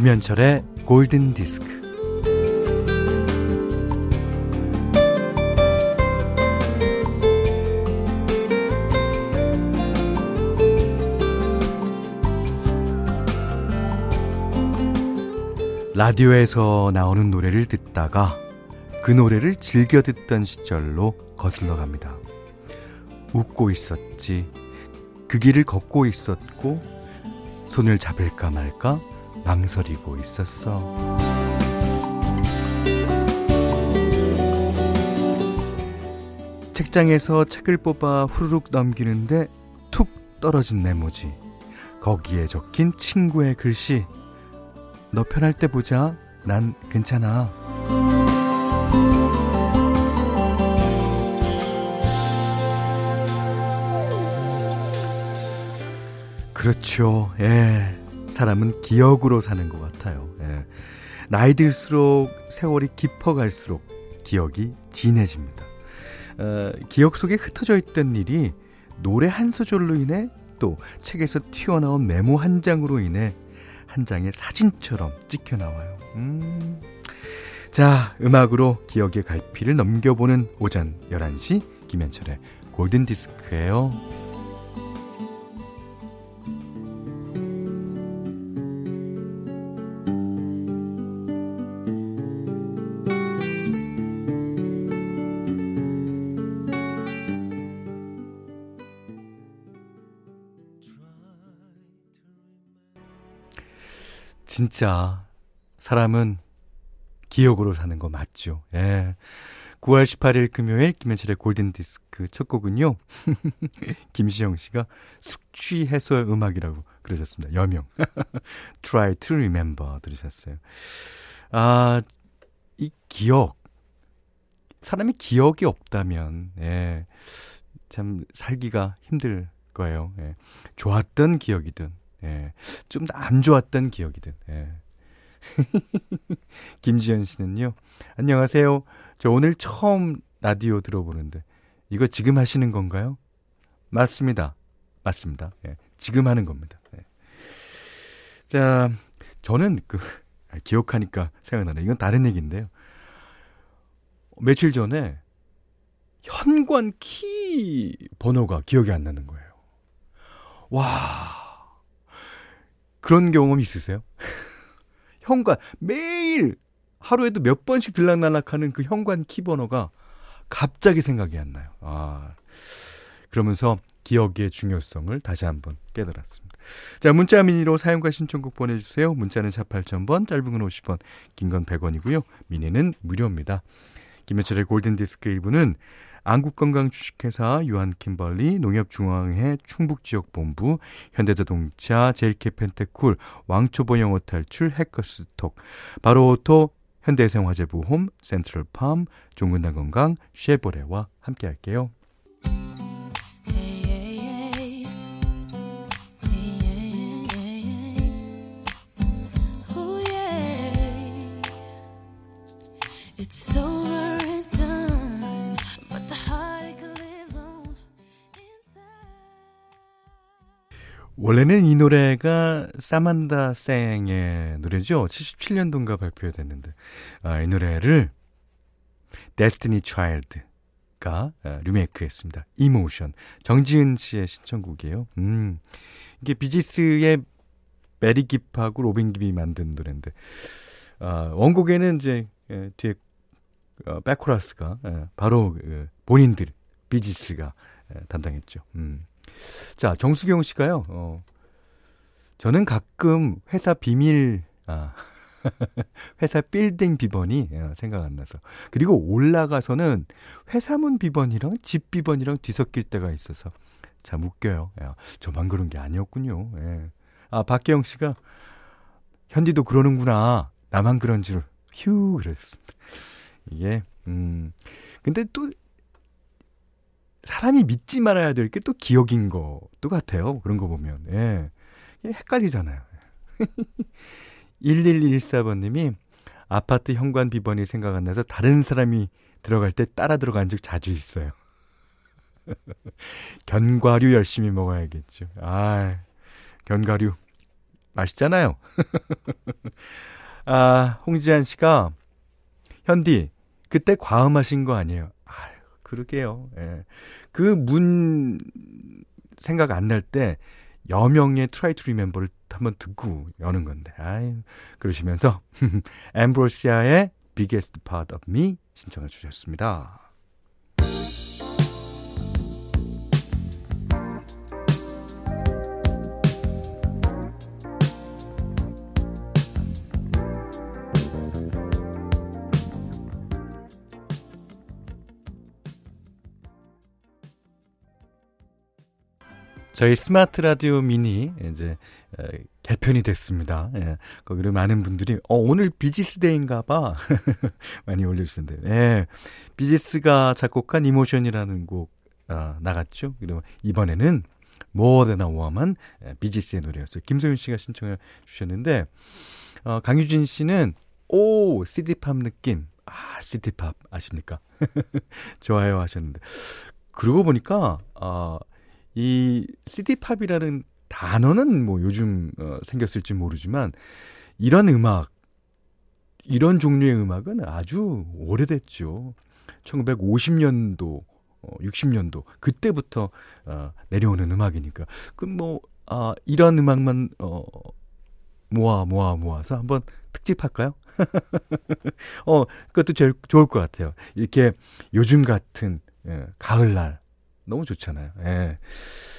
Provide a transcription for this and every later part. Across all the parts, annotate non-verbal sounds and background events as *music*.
김현철의 골든 디스크. 라디오에서 나오는 노래를 듣다가 그 노래를 즐겨 듣던 시절로 거슬러 갑니다. 웃고 있었지. 그 길을 걷고 있었고, 손을 잡을까 말까 망설이고 있었어. 책장에서 책을 뽑아 후루룩 넘기는데 툭 떨어진 메모지. 거기에 적힌 친구의 글씨. 너 편할 때 보자. 난 괜찮아. 그렇죠. 예. 사람은 기억으로 사는 것 같아요. 예. 나이 들수록 세월이 깊어갈수록 기억이 진해집니다. 어, 기억 속에 흩어져 있던 일이 노래 한 소절로 인해 또 책에서 튀어나온 메모 한 장으로 인해 한 장의 사진처럼 찍혀 나와요. 음. 자, 음악으로 기억의 갈피를 넘겨보는 오전 11시 김현철의 골든 디스크예요. 진짜 사람은 기억으로 사는 거 맞죠. 예. 9월 18일 금요일 김현철의 골든디스크 첫 곡은요. *laughs* 김시영 씨가 숙취 해소의 음악이라고 그러셨습니다. 여명. *laughs* Try to remember 들으셨어요. 아, 이 기억. 사람이 기억이 없다면, 예. 참 살기가 힘들 거예요. 예. 좋았던 기억이든, 예. 좀더안 좋았던 기억이든, 예. *laughs* 김지현 씨는요. 안녕하세요. 저 오늘 처음 라디오 들어보는데 이거 지금 하시는 건가요? 맞습니다. 맞습니다. 예, 지금 하는 겁니다. 예. 자, 저는 그 아, 기억하니까 생각나네. 이건 다른 얘기인데요. 며칠 전에 현관 키 번호가 기억이 안 나는 거예요. 와. 그런 경험 있으세요? *laughs* 현관 매일 하루에도 몇 번씩 들락날락하는 그 현관 키 번호가 갑자기 생각이 안 나요. 아. 그러면서 기억의 중요성을 다시 한번 깨달았습니다. 자, 문자 미니로 사용과 신청곡 보내주세요. 문자는 4 8000번, 짧은 건 50원, 긴 건 100원이고요. 미니는 무료입니다. 김현철의 골든디스크 1부는 안국건강주식회사 유한킴벌리 농협중앙회 충북지역본부 현대자동차 제일캐펜테쿨 왕초보 영어탈출 해커스톡 바로오토 현대생화재보험 센트럴팜 종근당건강 쉐보레와 함께할게요. 원래는 이 노래가 사만다 생의 노래죠. 77년도인가 발표됐는데 아, 이 노래를 데스티니 차일드가 아, 리메이크했습니다. Emotion 정지은 씨의 신청곡이에요. 음, 이게 비지스의 배리 깁하고 로빈 깁이 만든 노래인데 아, 원곡에는 이제 예, 뒤에 어, 백코러스가 예, 바로 그 본인들 비지스가 예, 담당했죠. 음. 자, 정수경 씨가요, 어, 저는 가끔 회사 비밀, 아, *laughs* 회사 빌딩 비번이 어, 생각 안 나서. 그리고 올라가서는 회사문 비번이랑 집 비번이랑 뒤섞일 때가 있어서 참 웃겨요. 야, 저만 그런 게 아니었군요. 예. 아, 박계영 씨가 현디도 그러는구나. 나만 그런 줄. 휴, 그랬습니다. 이게, 음. 근데 또 사람이 믿지 말아야 될 게 또 기억인 것도 같아요. 그런 거 보면. 예. 헷갈리잖아요. *laughs* 1114번님이 아파트 현관 비번이 생각 안 나서 다른 사람이 들어갈 때 따라 들어간 적 자주 있어요. *laughs* 견과류 열심히 먹어야겠죠. 아, 견과류. 맛있잖아요. *laughs* 아, 홍지한 씨가 현디 그때 과음하신 거 아니에요? 아유, 그러게요. 예. 그 문 생각 안 날 때 여명의 Try to Remember를 한번 듣고 여는 건데. 아유, 그러시면서 *laughs* 엠브로시아의 Biggest Part of Me 신청해 주셨습니다. 저희 스마트 라디오 미니 이제 에, 개편이 됐습니다. 예. 거기를 많은 분들이 어 오늘 비지스 day인가 봐. *laughs* 많이 올려 주셨는데. 예. 비지스가 작곡한 Emotion이라는 곡 어, 나갔죠. 그리고 이번에는 More Than a Woman 비지스의 노래였어요. 김소윤 씨가 신청해 주셨는데 어, 강유진 씨는 오 city pop 느낌. 아 city pop 아십니까? *laughs* 좋아요 하셨는데 그러고 보니까 어, 이 시티팝이라는 단어는 뭐 요즘 어, 생겼을지 모르지만 이런 음악 이런 종류의 음악은 아주 오래됐죠. 1950년도 어, 60년도 그때부터 어, 내려오는 음악이니까 그뭐 아, 이런 음악만 어, 모아 모아 모아서 한번 특집할까요? *laughs* 어 그것도 제일 좋을 것 같아요. 이렇게 요즘 같은 예, 가을날 너무 좋잖아요. 예.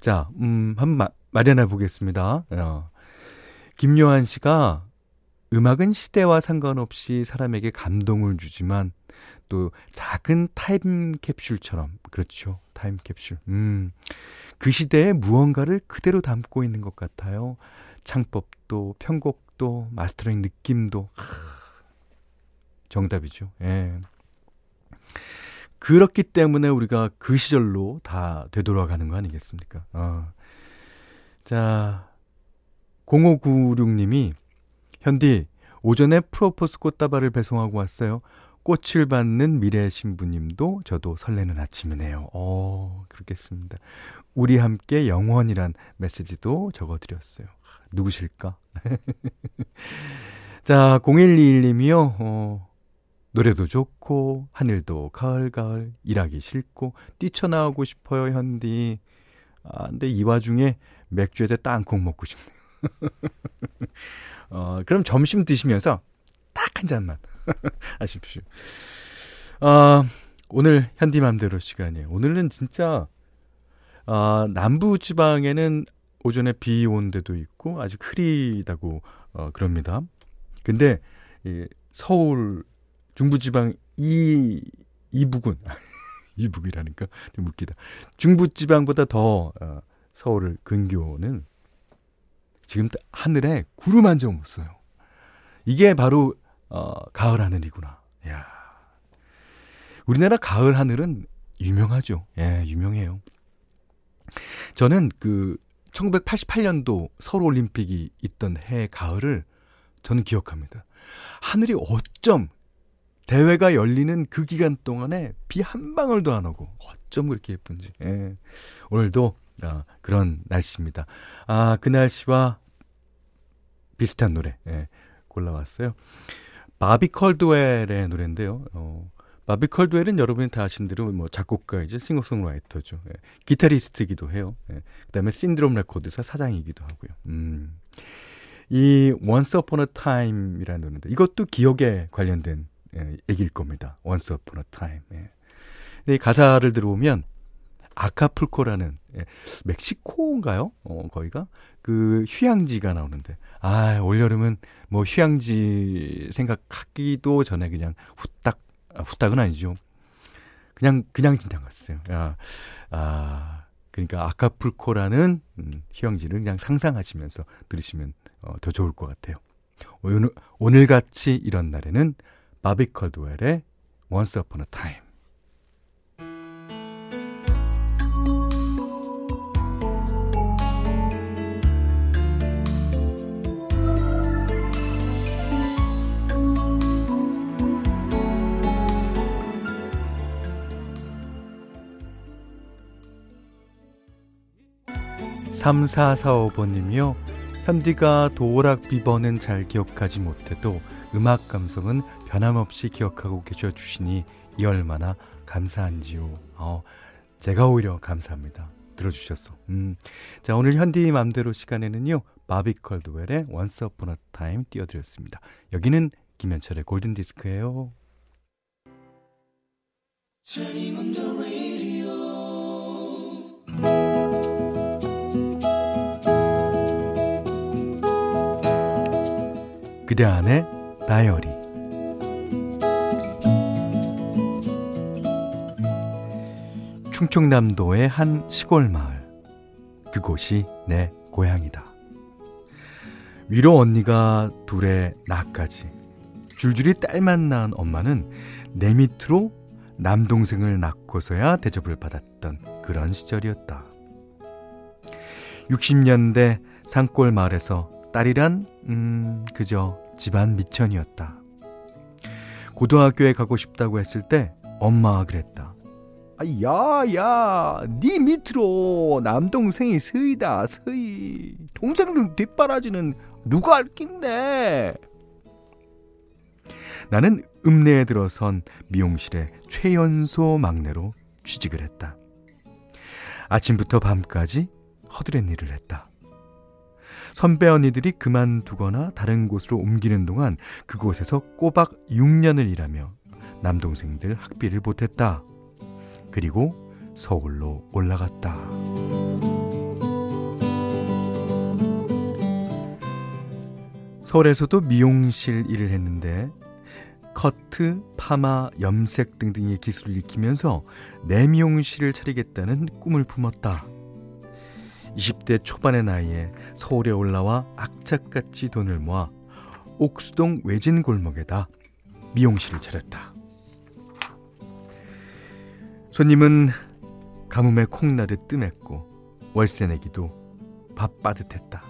자, 음, 한번 마, 마련해 보겠습니다. 어. 김요한 씨가 음악은 시대와 상관없이 사람에게 감동을 주지만 또 작은 타임캡슐처럼 그렇죠. 타임캡슐. 음. 그 시대의 무언가를 그대로 담고 있는 것 같아요. 창법도 편곡도 마스터링 느낌도 하, 정답이죠. 예. 그렇기 때문에 우리가 그 시절로 다 되돌아가는 거 아니겠습니까? 어. 자, 0596님이 현디 오전에 프로포스 꽃다발을 배송하고 왔어요. 꽃을 받는 미래 신부님도 저도 설레는 아침이네요. 어, 그렇겠습니다. 우리 함께 영원이란 메시지도 적어드렸어요. 누구실까? *laughs* 자, 0121님이요. 어, 노래도 좋고 하늘도 가을 가을 일하기 싫고 뛰쳐나오고 싶어요 현디. 아 근데 이 와중에 맥주에다 땅콩 먹고 싶네요. *laughs* 어 그럼 점심 드시면서 딱 한 잔만 *laughs* 하십시오. 아 오늘 현디 맘대로 시간이에요. 오늘은 진짜 아 남부 지방에는 오전에 비 온 데도 있고 아직 흐리다고 어 그럽니다. 근데 이 서울 중부지방 이 이북은 *laughs* 이북이라니까 좀 웃기다. 중부지방보다 더 어, 서울을 근교는 지금 하늘에 구름 한 점 없어요. 이게 바로 어, 가을 하늘이구나. 야. 우리나라 가을 하늘은 유명하죠. 예, 유명해요. 저는 그 1988년도 서울 올림픽이 있던 해 가을을 저는 기억합니다. 하늘이 어쩜 대회가 열리는 그 기간 동안에 비 한 방울도 안 오고 어쩜 그렇게 예쁜지. 예. 오늘도 아, 그런 날씨입니다. 아, 그 날씨와 비슷한 노래 예, 골라왔어요. 바비 컬드웰의 노래인데요. 어, 바비 컬드웰은 여러분이 다 아신 대로 뭐 작곡가이자 싱어송라이터죠. 예, 기타리스트이기도 해요. 예, 그다음에 신드롬 레코드사 사장이기도 하고요. 음. 이 Once Upon a Time이라는 노래인데 이것도 기억에 관련된 예, 얘기일 겁니다. Once Upon a Time. 예. 근데 이 가사를 들어보면 아카풀코라는 예, 멕시코인가요? 어, 거기가 그 휴양지가 나오는데 아 올여름은 뭐 휴양지 생각하기도 전에 그냥 후딱 아, 후딱은 아니죠. 그냥 그냥 진짜 갔어요. 야, 아 그러니까 아카풀코라는 음, 휴양지를 그냥 상상하시면서 들으시면 어, 더 좋을 것 같아요. 오늘 오늘 같이 이런 날에는 바비 컬드웰의 Once Upon a Time. 삼사사오번님이요. 현디가 도락 비버는 잘 기억하지 못해도 음악 감성은 변함없이 기억하고 계셔 주시니 이 얼마나 감사한지요. 어, 제가 오히려 감사합니다. 들어주셨어. 음. 자, 오늘 현디 맘대로 시간에는요, 바비 컬드웰의 Once Upon a Time 띄워드렸습니다. 여기는 김현철의 골든디스크예요. 그대 안의 다이어리. 충청남도의 한 시골 마을. 그곳이 내 고향이다. 위로 언니가 둘에 나까지. 줄줄이 딸만 낳은 엄마는 내 밑으로 남동생을 낳고서야 대접을 받았던 그런 시절이었다. 60년대 산골 마을에서 딸이란 음 그저 집안 미천이었다. 고등학교에 가고 싶다고 했을 때 엄마가 그랬다. 아, 야, 야, 네 밑으로 남동생이 서이다, 서이. 동생들 뒷바라지는 누가 알 낀데? 나는 읍내에 들어선 미용실의 최연소 막내로 취직을 했다. 아침부터 밤까지 허드렛 일을 했다. 선배 언니들이 그만두거나 다른 곳으로 옮기는 동안 그곳에서 꼬박 6년을 일하며 남동생들 학비를 보탰다. 그리고 서울로 올라갔다. 서울에서도 미용실 일을 했는데 커트, 파마, 염색 등등의 기술을 익히면서 내 미용실을 차리겠다는 꿈을 품었다. 20대 초반의 나이에 서울에 올라와 악착같이 돈을 모아 옥수동 외진 골목에다 미용실을 차렸다. 손님은 가뭄에 콩나듯 뜸했고 월세 내기도 바빠듯했다.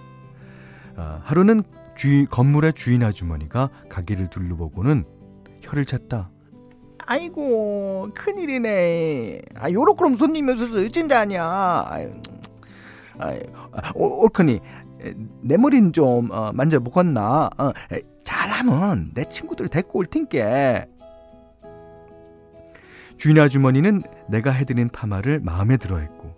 아, 하루는 주인, 건물의 주인 아주머니가 가게를 둘러보고는 혀를 찼다. 아이고 큰일이네. 아 요렇게 그럼 손님이 없어서 어쩐다 하냐. 아, 옳거니 내 머리는 좀 어, 만져보겠나 어, 잘하면 내 친구들 데리고 올 텐께 주인 아주머니는 내가 해드린 파마를 마음에 들어했고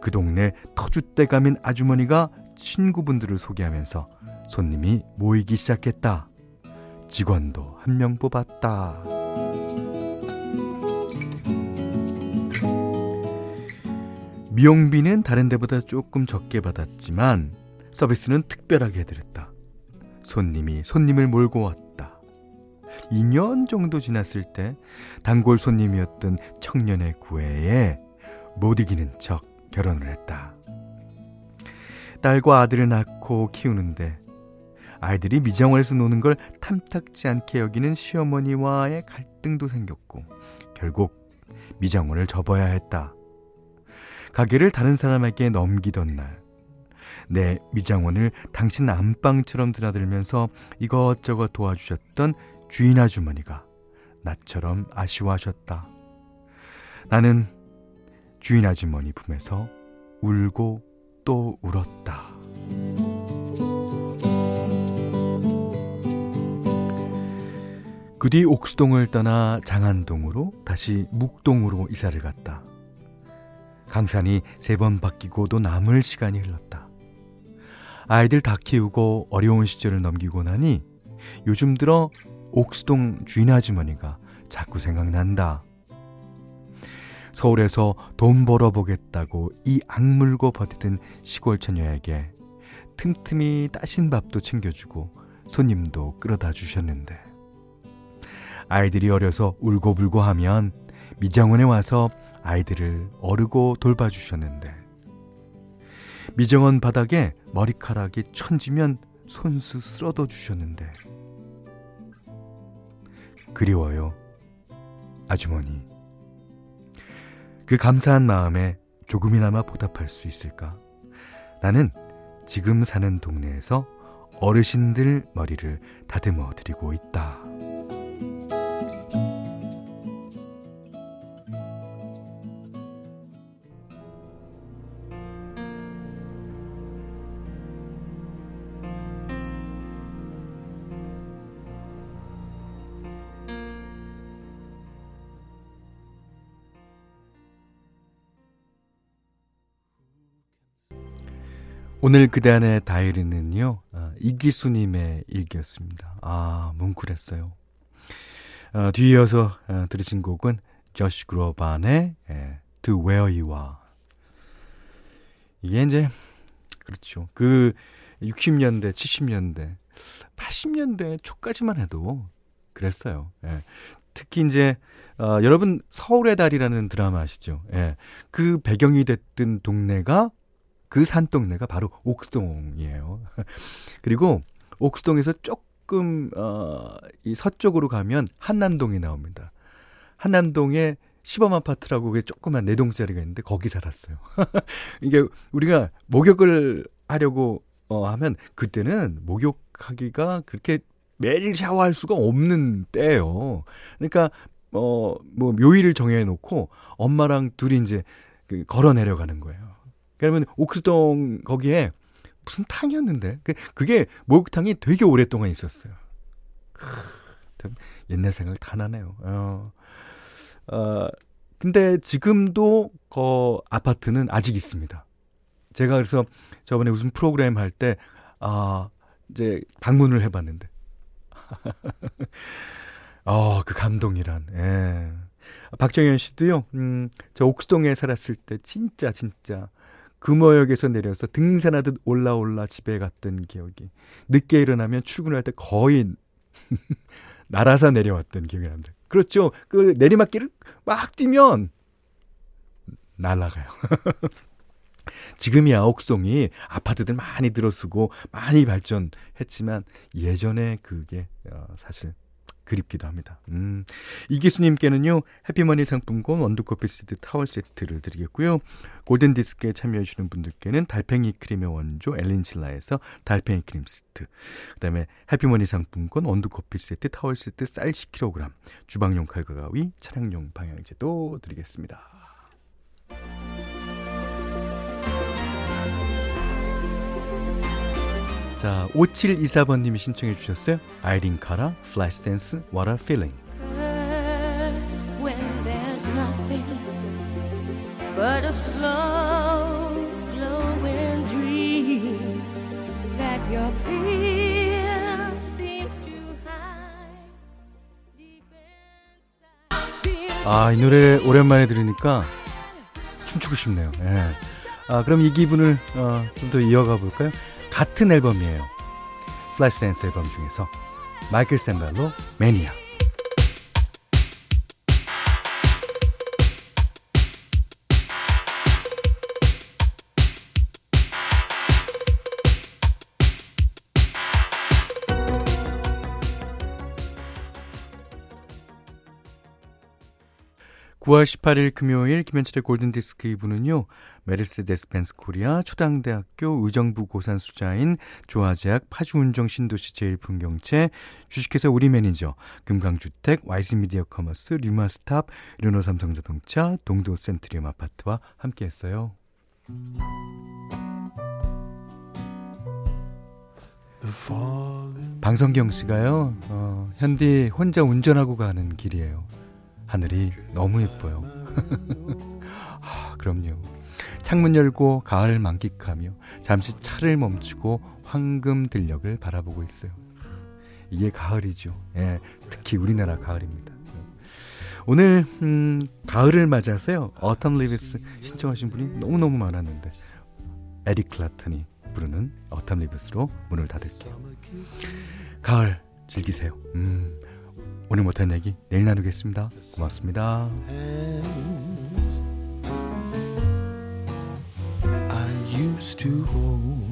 그 동네 터줏대감인 아주머니가 친구분들을 소개하면서 손님이 모이기 시작했다. 직원도 한 명 뽑았다. 미용비는 다른 데보다 조금 적게 받았지만 서비스는 특별하게 해드렸다. 손님이 손님을 몰고 왔다. 2년 정도 지났을 때 단골 손님이었던 청년의 구애에 못 이기는 척 결혼을 했다. 딸과 아들을 낳고 키우는데 아이들이 미정원에서 노는 걸 탐탁지 않게 여기는 시어머니와의 갈등도 생겼고 결국 미정원을 접어야 했다. 가게를 다른 사람에게 넘기던 날, 내 미장원을 당신 안방처럼 드나들면서 이것저것 도와주셨던 주인 아주머니가 나처럼 아쉬워하셨다. 나는 주인 아주머니 품에서 울고 또 울었다. 그 뒤 옥수동을 떠나 장안동으로 다시 묵동으로 이사를 갔다. 강산이 세 번 바뀌고도 남을 시간이 흘렀다. 아이들 다 키우고 어려운 시절을 넘기고 나니 요즘 들어 옥수동 주인 아주머니가 자꾸 생각난다. 서울에서 돈 벌어보겠다고 이 악물고 버티던 시골 처녀에게 틈틈이 따신 밥도 챙겨주고 손님도 끌어다 주셨는데 아이들이 어려서 울고불고 하면 미장원에 와서 아이들을 어르고 돌봐주셨는데 미정원 바닥에 머리카락이 천지면 손수 쓸어도 주셨는데 그리워요 아주머니 그 감사한 마음에 조금이나마 보답할 수 있을까 나는 지금 사는 동네에서 어르신들 머리를 다듬어 드리고 있다. 오늘 그대 안의 다이리는요, 아, 이기수님의 일기였습니다. 아, 뭉클했어요. 어, 뒤이어서 어, 들으신 곡은 저시 그로반의 예, The Where You Are. 이게 이제, 그렇죠. 그 60년대, 70년대, 80년대 초까지만 해도 그랬어요. 예. 특히 이제, 어, 여러분, 서울의 달이라는 드라마 아시죠? 예. 그 배경이 됐던 동네가 그 산동네가 바로 옥수동이에요. *laughs* 그리고 옥수동에서 조금 어, 이 서쪽으로 가면 한남동이 나옵니다. 한남동에 시범 아파트라고 그게 조그만 네 동짜리가 있는데 거기 살았어요. *laughs* 이게 우리가 목욕을 하려고 어 하면 그때는 목욕하기가 그렇게 매일 샤워할 수가 없는 때예요. 그러니까 어 뭐 묘일을 정해 놓고 엄마랑 둘이 이제 그 걸어 내려가는 거예요. 그러면 옥수동 거기에 무슨 탕이었는데 그, 그게 목욕탕이 되게 오랫동안 있었어요. 옛날 생각 다 나네요. 어. 어, 근데 지금도 그 아파트는 아직 있습니다. 제가 그래서 저번에 무슨 프로그램 할 때, 아, 이제 방문을 해봤는데. *laughs* 어, 그 감동이란, 예. 박정현 씨도요, 음, 저 옥수동에 살았을 때 진짜, 진짜 금호역에서 내려서 등산하듯 올라올라 집에 갔던 기억이. 늦게 일어나면 출근할 때 거의 *laughs* 날아서 내려왔던 기억이 납니다. 그렇죠. 그 내리막길을 막 뛰면 날아가요. *laughs* 지금이야 옥송이 아파트들 많이 들어서고 많이 발전했지만 예전에 그게 어, 사실 그립기도 합니다. 음. 이기수님께는요, 해피머니 상품권 원두커피 세트 타월 세트를 드리겠고요. 골든디스크에 참여해주시는 분들께는 달팽이 크림의 원조 엘린실라에서 달팽이 크림 세트. 그 다음에 해피머니 상품권 원두커피 세트 타월 세트 쌀 10kg, 주방용 칼과 가위, 차량용 방향제도 드리겠습니다. 자, 5724번님이 신청해 주셨어요. 아이린 카라, 플래시 댄스, What a Feeling. When there's nothing but a slow glowing dream that your fear seems to hide deep inside. 아, 이 노래 오랜만에 들으니까 춤추고 싶네요. 예. 아, 그럼 이 기분을 어, 좀 더 이어가 볼까요? 같은 앨범이에요. Flashdance 앨범 중에서 마이클 셈벨로 Maniac. 9월 18일 금요일 김현철의 골든디스크 2부는요. 메르세데스 벤스 코리아 초당대학교 의정부 고산 수자인 조아제약 파주운정 신도시 제일풍경채 주식회사 우리 매니저 금강주택 와이즈미디어 커머스 류마스탑 르노삼성자동차 동도센트리움 아파트와 함께했어요. 방성경 씨가요, 어, 현디 혼자 운전하고 가는 길이에요. 하늘이 너무 예뻐요. *laughs* 아, 그럼요. 창문 열고 가을 만끽하며 잠시 차를 멈추고 황금 들녘을 바라보고 있어요. 이게 가을이죠. 예, 특히 우리나라 가을입니다. 오늘 음, 가을을 맞아서요. Autumn Leaves 신청하신 분이 너무너무 많았는데 에릭 클라튼이 부르는 Autumn Leaves로 문을 닫을게요. 가을 즐기세요. 음, 오늘 못한 얘기 내일 나누겠습니다. 고맙습니다. Used to hold